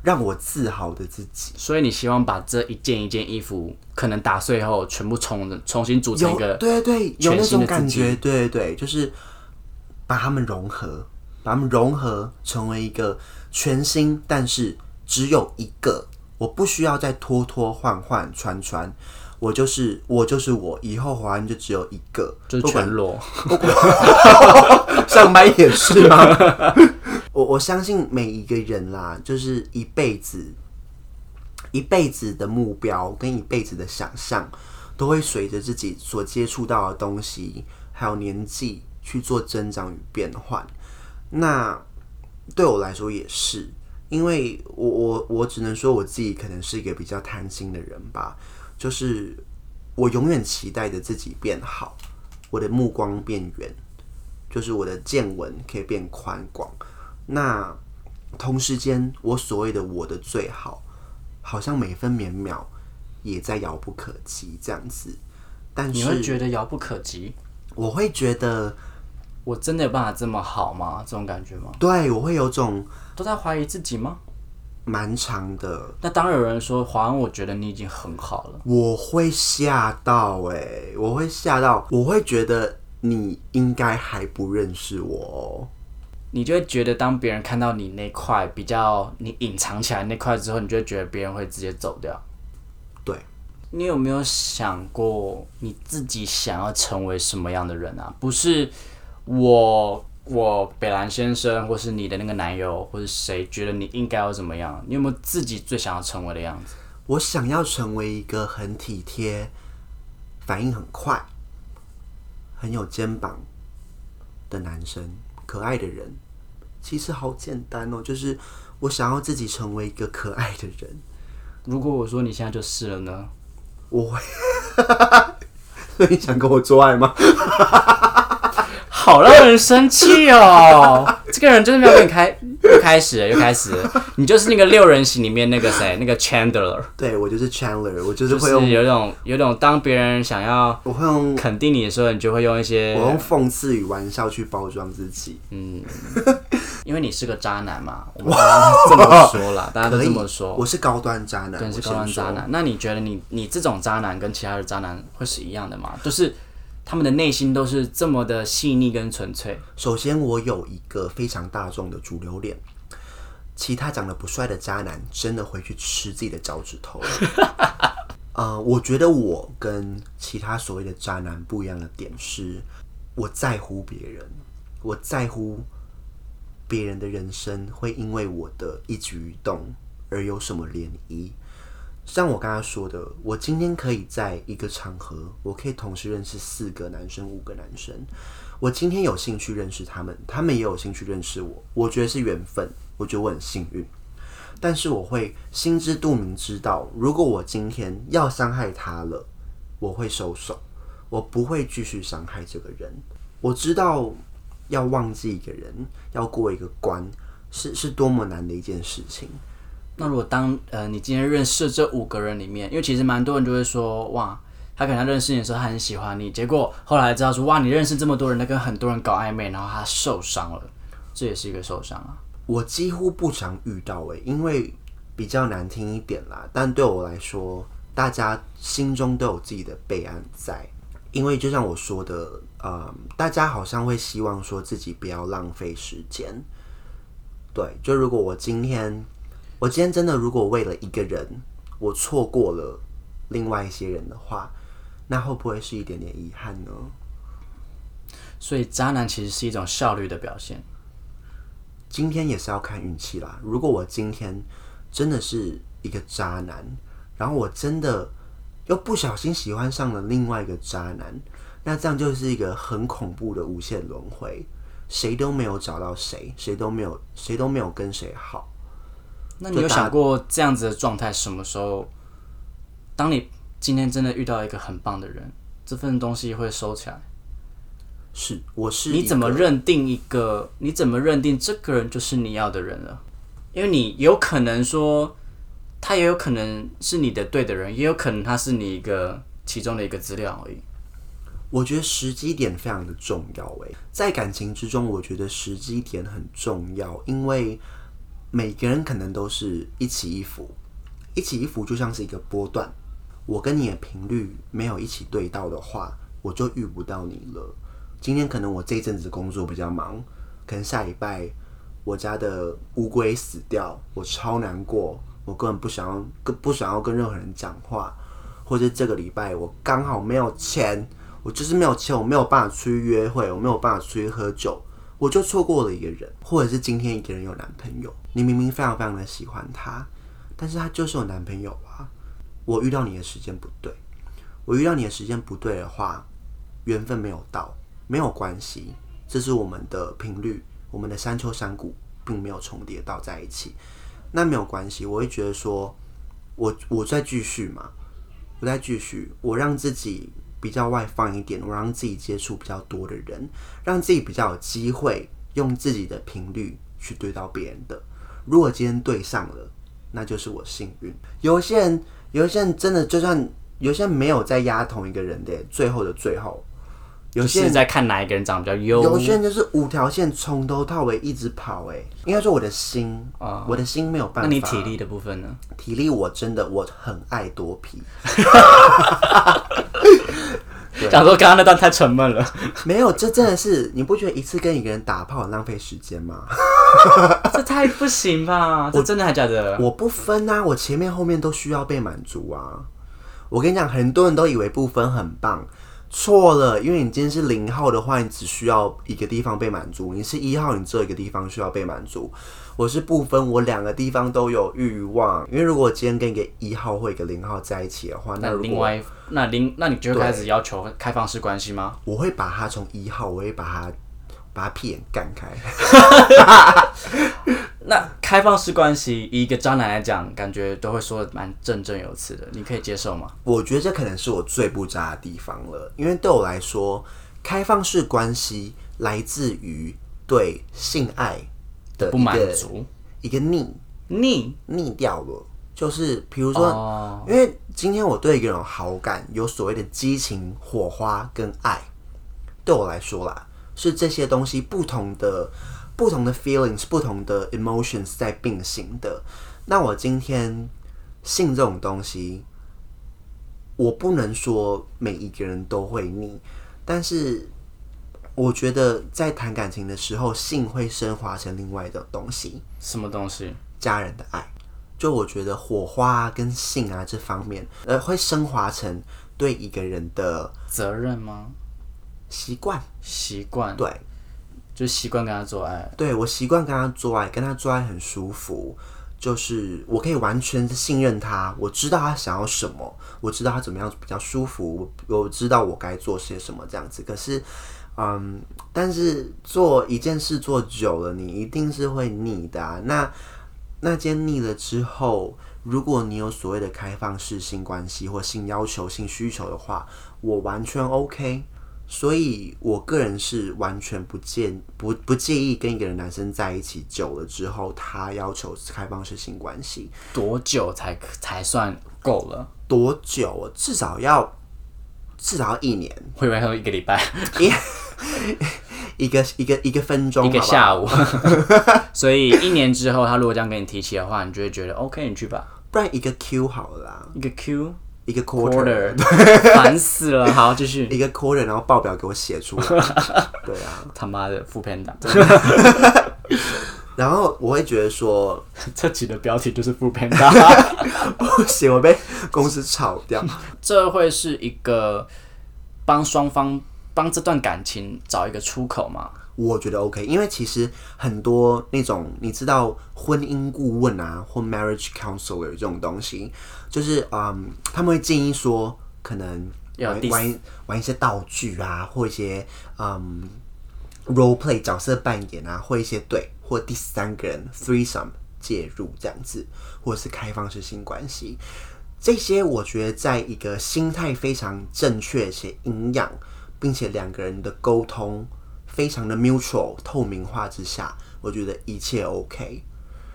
让我自豪的自己。所以你希望把这一件一件衣服可能打碎后，全部重重新组成一有个对对对，有那全新的种感觉，对对对，就是把它们融合，把它们融合成为一个全新，但是只有一个，我不需要再拖拖换换穿穿，我就是我就是我，以后华安就只有一个，就是全裸。上班也是吗？我我相信每一个人啦，就是一辈子一辈子的目标跟一辈子的想象，都会随着自己所接触到的东西，还有年纪去做增长与变换。那对我来说也是，因为我我我只能说我自己可能是一个比较贪心的人吧，就是我永远期待着自己变好，我的目光变远，就是我的见闻可以变宽广。那同时间，我所谓的我的最好，好像每分每秒也在遥不可及这样子。但是你会觉得遥不可及？我会觉得，我真的有办法这么好吗？这种感觉吗？对我会有种都在怀疑自己吗？蛮长的，那当有人说华安，我觉得你已经很好了，我会吓到哎、我会吓到，我会觉得你应该还不认识我哦。你就会觉得当别人看到你那块比较你隐藏起来那块之后，你就会觉得别人会直接走掉。对，你有没有想过你自己想要成为什么样的人啊？不是我，我北兰先生，或是你的那个男友，或是谁觉得你应该要怎么样？你有没有自己最想要成为的样子？我想要成为一个很体贴、反应很快、很有肩膀的男生，可爱的人。其实好简单哦，就是我想要自己成为一个可爱的人。如果我说你现在就是了呢？我会，所以你想跟我做爱吗？好让人生气哦！这个人就是没有跟你开，又开始了，又开始了。你就是那个六人行里面那个谁，那个 Chandler，对我就是 Chandler，我就是就是会用，有一种有一种当别人想要我会用，肯定你的时候，你就会用一些我用讽刺与玩笑去包装自己。嗯，因为你是个渣男嘛，我们这么说啦，大家都这么说。我是高端渣男，对，我是高端渣男。那你觉得你你这种渣男跟其他的渣男会是一样的吗？就是他们的内心都是这么的细腻跟纯粹。首先，我有一个非常大众的主流脸，其他长得不帅的渣男真的会去吃自己的脚趾头。呃，我觉得我跟其他所谓的渣男不一样的点是，我在乎别人，我在乎别人的人生会因为我的一举一动而有什么涟漪。像我刚刚说的，我今天可以在一个场合，我可以同时认识四个男生、五个男生。我今天有兴趣认识他们，他们也有兴趣认识我，我觉得是缘分，我觉得我很幸运。但是我会心知肚明知道，如果我今天要伤害他了，我会收手，我不会继续伤害这个人。我知道要忘记一个人，要过一个关，是是多么难的一件事情。那如果当呃你今天认识这五个人里面，因为其实蛮多人就会说，哇，他可能认识你的时候他很喜欢你，结果后来知道说，哇，你认识这么多人，他跟很多人搞暧昧，然后他受伤了，这也是一个受伤啊。我几乎不常遇到诶、因为比较难听一点啦。但对我来说，大家心中都有自己的备案在。因为就像我说的，呃，大家好像会希望说自己不要浪费时间。对，就如果我今天，我今天真的如果为了一个人，我错过了另外一些人的话，那会不会是一点点遗憾呢？所以渣男其实是一种效率的表现。今天也是要看运气啦。如果我今天真的是一个渣男，然后我真的又不小心喜欢上了另外一个渣男，那这样就是一个很恐怖的无限轮回，谁都没有找到谁，谁都没有，谁都没有跟谁好。那你有想过这样子的状态什么时候？当你今天真的遇到一个很棒的人，这份东西会收起来。是，我是你怎么认定一个？你怎么认定这个人就是你要的人了？因为你有可能说，他也有可能是你的对的人，也有可能他是你一个其中的一个资料而已。我觉得时机点非常的重要诶，在感情之中，我觉得时机点很重要，因为每个人可能都是一起一伏，一起一伏就像是一个波段，我跟你的频率没有一起对到的话，我就遇不到你了。今天可能我这一阵子工作比较忙，可能下礼拜我家的乌龟死掉，我超难过，我根本不想要跟不想要跟任何人讲话，或者这个礼拜我刚好没有钱，我就是没有钱，我没有办法出去约会，我没有办法出去喝酒，我就错过了一个人，或者是今天一个人有男朋友，你明明非常非常的喜欢他，但是他就是有男朋友啊，我遇到你的时间不对，我遇到你的时间不对的话，缘分没有到，没有关系，这是我们的频率，我们的山丘山谷并没有重叠到在一起，那没有关系，我会觉得说，我我再继续嘛，我再继续，我让自己比较外放一点，我让自己接触比较多的人，让自己比较有机会用自己的频率去对到别人的。如果今天对上了，那就是我幸运。有一些人，有一些人真的就算有些人没有在压同一个人的，最后的最后，有些人就是在看哪一个人长得比较优。有些人就是五条线从头到尾一直跑、哎，应该说我的心，啊我的心没有办法。那你体力的部分呢？体力我真的我很爱多皮，想说刚刚那段太沉闷了，没有，这真的是你不觉得一次跟一个人打炮很浪费时间吗？这太不行吧？这真的还假的？我不分啊，我前面后面都需要被满足啊。我跟你讲，很多人都以为不分很棒，错了。因为你今天是零号的话，你只需要一个地方被满足；你是一号，你只有一个地方需要被满足。我是不分，我两个地方都有欲望。因为如果今天跟一个一号或一个零号在一起的话，那那另外那零那你就会开始要求开放式关系吗？我会把他从一号，我会把他把他屁眼干开。那开放式关系，以一个渣男来讲，感觉都会说的蛮振振有词的，你可以接受吗？我觉得这可能是我最不渣的地方了，因为对我来说，开放式关系来自于对性爱的不满足，一个腻腻腻掉了。就是比如说，哦因为今天我对一个人有好感，有所谓的激情、火花跟爱，对我来说啦，是这些东西不同的、不同的 feelings、不同的 emotions 在并行的。那我今天性这种东西，我不能说每一个人都会腻，但是我觉得在谈感情的时候，性会升华成另外的东西。什么东西？家人的爱。就我觉得火花啊跟性啊这方面，呃，会升华成对一个人的责任吗？习惯。习惯，对，就习惯跟他做爱。对我习惯跟他做爱，跟他做爱很舒服，就是我可以完全信任他，我知道他想要什么，我知道他怎么样比较舒服，我我知道我该做些什么这样子。可是，嗯，但是做一件事做久了，你一定是会腻的、啊。那那间腻了之后，如果你有所谓的开放式性关系或性要求、性需求的话，我完全 OK。所以我个人是完全不介不不介意跟一个人男生在一起久了之后，他要求开放式性关系多久才才算够了？多久啊？至少要至少要一年，会不会说一个礼拜、一一个一个一个分钟，一个下午？所以一年之后，他如果这样跟你提起的话，你就会觉得 OK，你去吧。不然一个 Q 好了啦，一个 Q 一个 quarter，quarter，烦死了。好，继续。一个 quarter，然后报表给我写出来。对啊，他妈的副片党，然后我会觉得说，这集的标题就是副片党。不行，我被公司炒掉。这会是一个帮双方帮这段感情找一个出口吗？我觉得 OK，因为其实很多那种你知道婚姻顾问啊，或 marriage counselor 这种东西，就是嗯，他们会建议说，可能要玩玩一些道具啊，或一些嗯 role play 角色扮演啊，或一些对，或第三个人 threesome 介入这样子，或者是开放式性关系。这些我觉得在一个心态非常正确且营养，并且两个人的沟通非常的 mutual 透明化之下，我觉得一切 OK。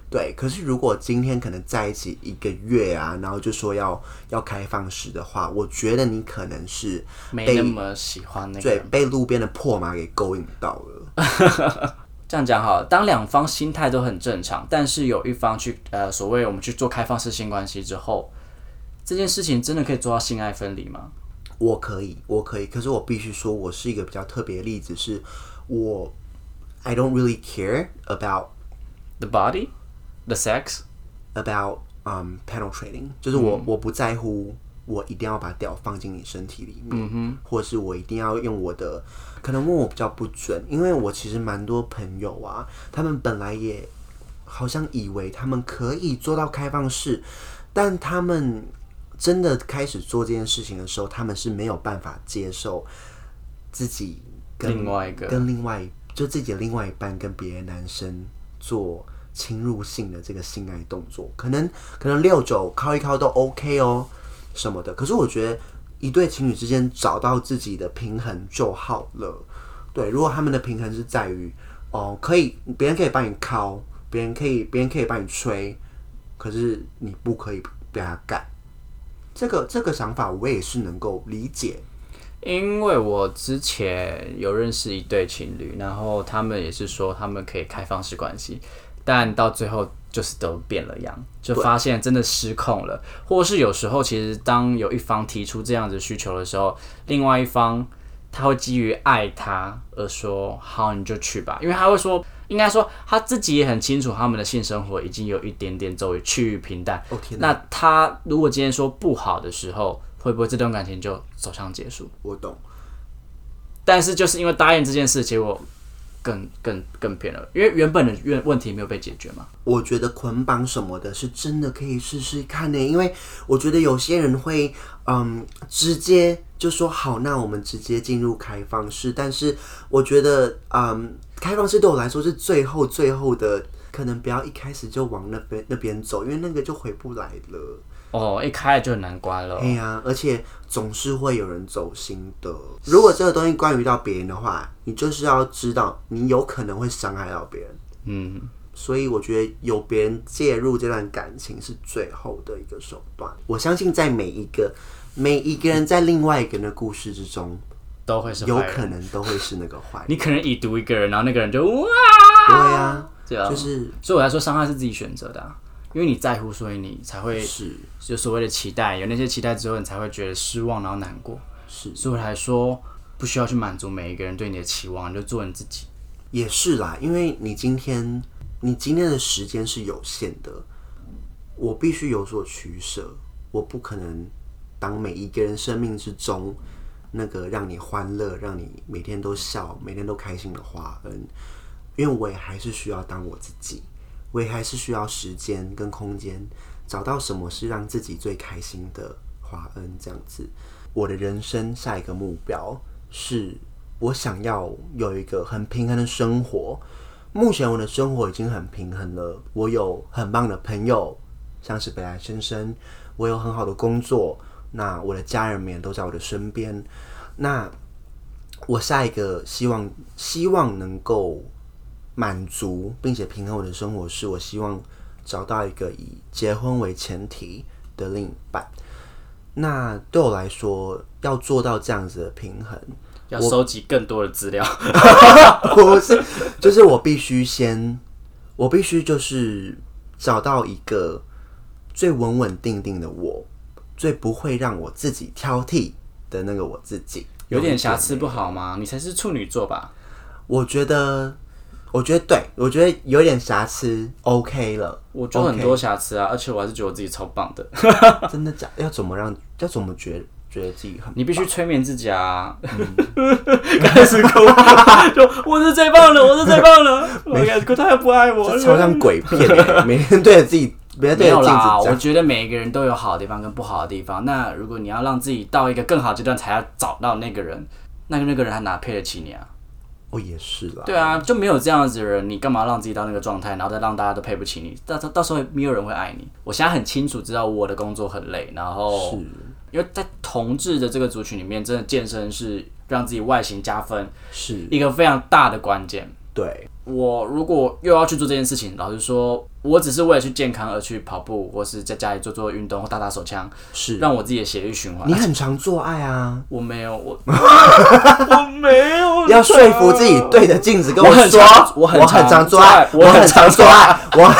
对，可是如果今天可能在一起一个月啊，然后就说要要开放式的话，我觉得你可能是没那么喜欢那个对。被路边的破马给勾引到了。这样讲好了，当两方心态都很正常，但是有一方去呃所谓我们去做开放式性关系之后，这件事情真的可以做到性爱分离吗？我可以，我可以，可是我必须说，我是一个比较特别的例子，是我 I don't really care about The body, the sex，about um penetrating，就是我、我不在乎我一定要把屌放进你身体里面，或者是我一定要用我的，可能问我比较不准，因为我其实蛮多朋友啊，他们本来也好像以为他们可以做到开放式，但他们真的开始做这件事情的时候，他们是没有办法接受自己跟另外一个跟另外就自己的另外一半跟别的男生做侵入性的这个性爱动作，可能可能六九靠一靠都 OK 哦什么的。可是我觉得一对情侣之间找到自己的平衡就好了。对，如果他们的平衡是在于哦，可以别人可以帮你敲，别人可以别人可以帮你吹，可是你不可以被他干。这个这个想法我也是能够理解。因为我之前有认识一对情侣，然后他们也是说他们可以开放式关系，但到最后就是都变了样，就发现真的失控了，或是有时候其实当有一方提出这样子需求的时候，另外一方他会基于爱他而说好你就去吧，因为他会说。应该说他自己也很清楚，他们的性生活已经有一点点走于趋于平淡。哦天，那他如果今天说不好的时候，会不会这段感情就走向结束？我懂。但是就是因为答应这件事，结果更更更偏了，因为原本的问问题没有被解决嘛。我觉得捆绑什么的是真的可以试试看呢，因为我觉得有些人会嗯直接就说好，那我们直接进入开放式，但是我觉得嗯开放式对我来说是最后最后的，可能不要一开始就往那边那边走，因为那个就回不来了。哦，一开就很难关了。哎呀，而且总是会有人走心的。如果这个东西关于到别人的话，你就是要知道，你有可能会伤害到别人。嗯，所以我觉得有别人介入这段感情是最后的一个手段。我相信在每一个每一个人在另外一个人的故事之中，都会是有可能都会是那个坏人。你可能已读一个人，然后那个人就哇，对啊，对啊就是所以我来说，伤害是自己选择的啊、因为你在乎，所以你才会是。就所谓的期待，有那些期待之后，你才会觉得失望，然后难过。是。所以我来说，不需要去满足每一个人对你的期望，你就做你自己。也是啦，因为你今天你今天的时间是有限的，我必须有所取舍，我不可能当每一个人生命之中那个让你欢乐、让你每天都笑、每天都开心的花恩，因为我也还是需要当我自己，我也还是需要时间跟空间，找到什么是让自己最开心的华恩这样子。我的人生下一个目标是我想要有一个很平衡的生活。目前我的生活已经很平衡了，我有很棒的朋友，像是北来先生，我有很好的工作，那我的家人们都在我的身边。那我下一个希望希望能够满足并且平衡我的生活，是我希望找到一个以结婚为前提的另一半。那对我来说，要做到这样子的平衡，要收集更多的资料，不是，就是我必须先，我必须就是找到一个最稳稳定定的我，最不会让我自己挑剔的那个我自己。有点瑕疵不好吗？你才是处女座吧？我觉得，我觉得对，我觉得有点瑕疵，OK 了。我就很多瑕疵啊，而且我还是觉得我自己超棒的。真的假？要怎么让？要怎么觉觉得自己很？你必须催眠自己啊！开始哭，就我是最棒的，我是最棒的。我开始哭，他也不爱我这。超像鬼片欸，每天对着自己，每天没对啦，子。我觉得每一个人都有好的地方跟不好的地方。那如果你要让自己到一个更好的阶段才要找到那个人，那个那个人他哪配得起你啊？哦，也是啦。对啊，就没有这样子的人，你干嘛让自己到那个状态，然后再让大家都配不起你？到到到时候没有人会爱你。我现在很清楚知道我的工作很累，然后是因为在同志的这个族群里面，真的健身是让自己外形加分是一个非常大的关键。对，我如果又要去做这件事情，老实说，我只是为了去健康而去跑步，或是在家里做做运动或打打手枪，是让我自己的血液循环你。很常做爱啊，我没有，我 我没有，要说服自己对着镜子跟我说常，我我很常常做爱，我很常常做做爱，我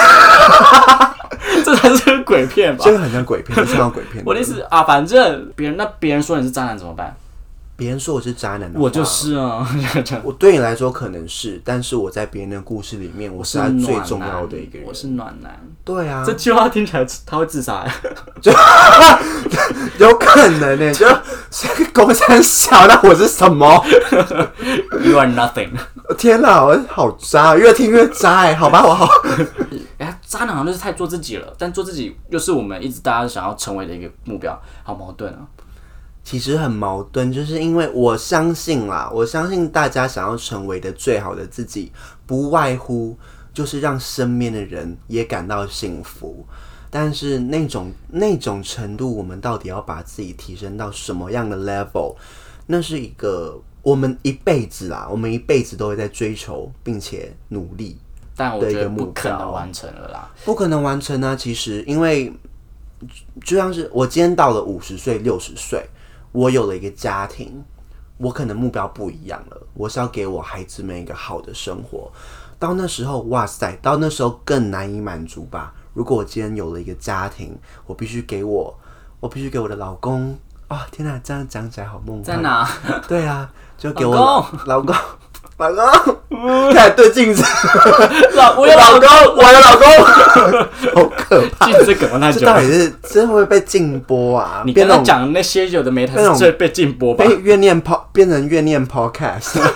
这才是个鬼片吧这？个很像鬼片，你看到鬼片。我的意，思啊，反正别人那别人说你是渣男怎么办？别人说我是渣男的话，我就是啊，我对你来说可能是，但是我在别人的故事里面，我是他最重要的一个人我。是暖男。对啊这，句话听起来他会自杀就？有可能呢，就公山小，那我是什么？You are nothing。天哪，我好渣，越听越渣哎，好吧，我好。哎，渣男好像就是太做自己了，但做自己又是我们一直大家想要成为的一个目标，好矛盾啊！其实很矛盾，就是因为我相信啦，我相信大家想要成为的最好的自己，不外乎就是让身边的人也感到幸福。但是那种那种程度，我们到底要把自己提升到什么样的 level？那是一个我们一辈子啦，我们一辈子都会在追求并且努力，但我觉得不可能完成了啦。不可能完成啊！其实，因为就像是我今天到了五十岁、六十岁，我有了一个家庭，我可能目标不一样了。我是要给我孩子们一个好的生活。到那时候，哇塞，到那时候更难以满足吧。如果我今天有了一个家庭，我必须给我，我必须给我的老公啊！天哪，这样讲起来好梦幻。在哪？对啊，就给我老老公，老公，开始对镜子。老我有老公，我有老公，好可怕！镜子梗了那久。这到底是真会被禁播啊？你变那种刚刚讲那些有的没，才那种是最被禁播吧？被怨念 po 变成怨念 podcast。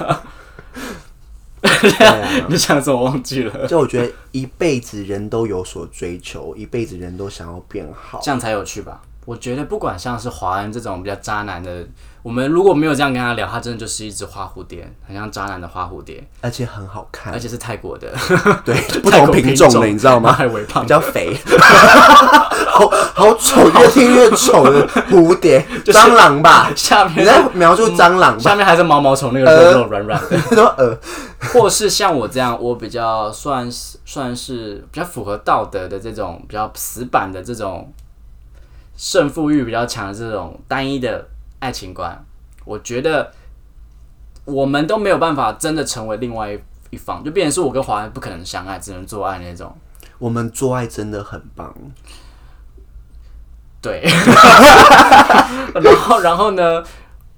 啊，你想什么忘记了？就我觉得一辈子人都有所追求，一辈子人都想要变好。这样才有趣吧？我觉得不管像是华恩这种比较渣男的，我们如果没有这样跟他聊，他真的就是一只花蝴蝶，很像渣男的花蝴蝶，而且很好看。而，且是泰国的，对，不同品种的，你知道吗？还微胖比，较肥，好好丑，越听越丑的蝴蝶，蟑螂吧？下面你在描述蟑螂吧？下面还是毛毛虫那个肉肉软软的，或是像我这样，我比较算是算是比较符合道德的这种比较死板的这种胜负欲比较强的这种单一的爱情观，我觉得我们都没有办法真的成为另外一一方，就变成是我跟华人不可能相爱，只能做爱那种。我们做爱真的很棒。对，然后然后呢？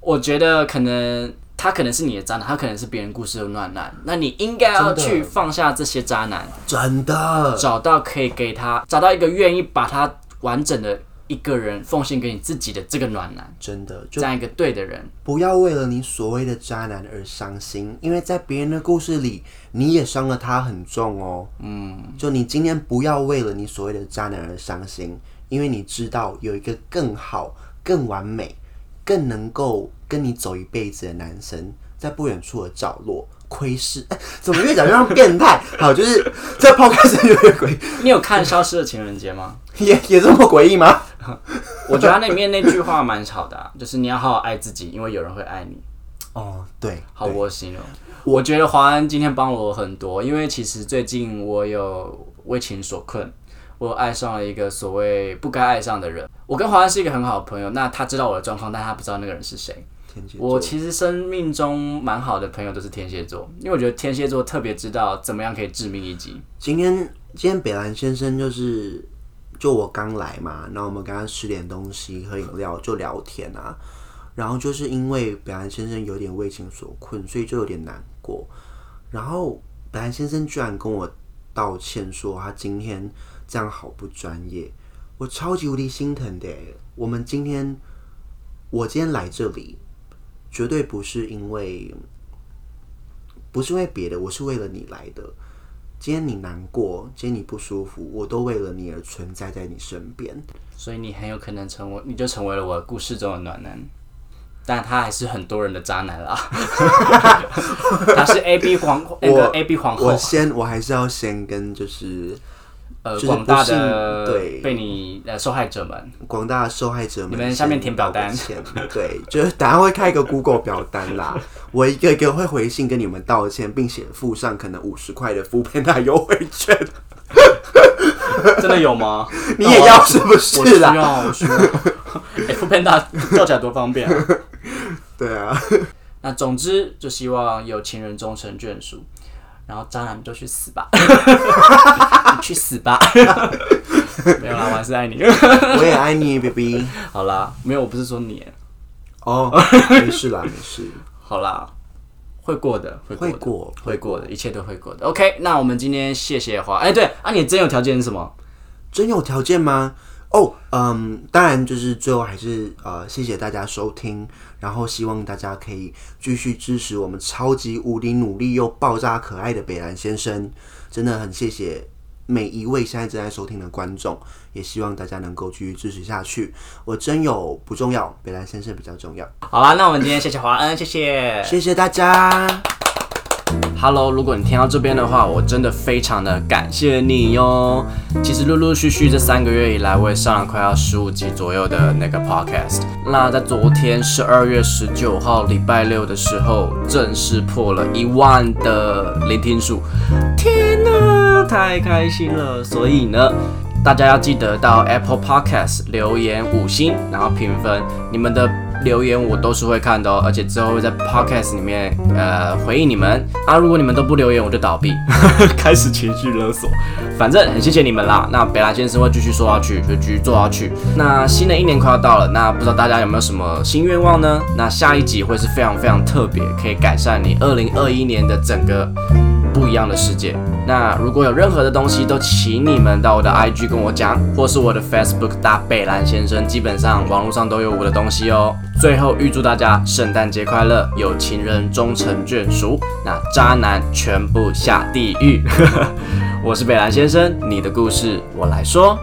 我觉得可能他可能是你的渣男，他可能是别人故事的暖男，那你应该要去放下这些渣男，真的，找到可以给他找到一个愿意把他完整的一个人奉献给你自己的这个暖男，真的就这样一个对的人。不要为了你所谓的渣男而伤心，因为在别人的故事里，你也伤了他很重哦。嗯，就你今天不要为了你所谓的渣男而伤心，因为你知道有一个更好、更完美、更能够跟你走一辈子的男生，在不远处的角落窥视。哎，怎么越讲越像变态？好，就是这 podcast 有点诡异，你有看《消失的情人节》吗？也也这么诡异吗？我觉得那里面那句话蛮吵的、啊，就是你要好好爱自己，因为有人会爱你。哦，对，好对窝心哦。我觉得华安今天帮了我很多，因为其实最近我有为情所困，我有爱上了一个所谓不该爱上的人。我跟华安是一个很好的朋友，那他知道我的状况，但他不知道那个人是谁。天蝎座我其实生命中蛮好的朋友都是天蝎座，因为我觉得天蝎座特别知道怎么样可以致命一击。今天今天北兰先生就是就我刚来嘛，然后我们刚刚吃点东西，喝饮料就聊天啊，然后就是因为北兰先生有点为情所困，所以就有点难过。然后北兰先生居然跟我道歉说他今天这样好不专业，我超级无敌心疼的。我们今天我今天来这里，绝对不是因为不是因为别的，我是为了你来的。今天你难过，今天你不舒服，我都为了你而存在在你身边。所以你很有可能成为，你就成为了我故事中的暖男，但他还是很多人的渣男啦。他是 A B 皇那个 A B 皇后我，先，我还是要先跟就是呃就是广大的对被你呃受害者们，广大的受害者们，你们下面填表单对，就是等下会开一个 Google 表单啦，我一个一个会回信跟你们道歉，并且附上可能五十块的 f o o Panda 优惠券，真的有吗？你也要是不我需是啦？要，我需要。哎，副片大叫起来多方便啊！对啊，那总之就希望有情人终成眷属，然后渣男就去死吧，你 去死吧！没有啦，我还是爱你。我也爱你，baby。好啦，没有，我不是说你。哦，没事啦，没事，好啦，会过的，会过的，会过，会过的，一切都会过的。OK，那我们今天谢谢花。哎、对啊，你真有条件是什么？真有条件吗？哦，嗯，当然就是最后还是呃，谢谢大家收听，然后希望大家可以继续支持我们超级无敌努力又爆炸可爱的北兰先生，真的很谢谢每一位现在正在收听的观众，也希望大家能够继续支持下去。我真有不重要，北兰先生比较重要，好啦，那我们今天谢谢华恩，谢谢。谢谢大家。Hello，如果你听到这边的话，我真的非常的感谢你哟。其实陆陆续续这三个月以来，我也上了快要十五集左右的那个 podcast。那在昨天十二月十九号礼拜六的时候，正式破了一万的聆听数。天哪，太开心了！所以呢，大家要记得到 Apple Podcast 留言五星，然后评分。你们的留言我都是会看的哦，而且之后会在 Podcast 里面呃回应你们啊。如果你们都不留言，我就倒闭，开始情绪勒索。反正很谢谢你们啦。那北兰先生会继续说下去，就继续做下去。那新的一年快要到了，那不知道大家有没有什么新愿望呢？那下一集会是非常非常特别，可以改善你二零二一年的整个不一样的世界。那如果有任何的东西，都请你们到我的 IG 跟我讲，或是我的 Facebook 大北兰先生，基本上网络上都有我的东西哦。最后预祝大家圣诞节快乐，有情人终成眷属，那渣男全部下地狱。我是北兰先生，你的故事我来说。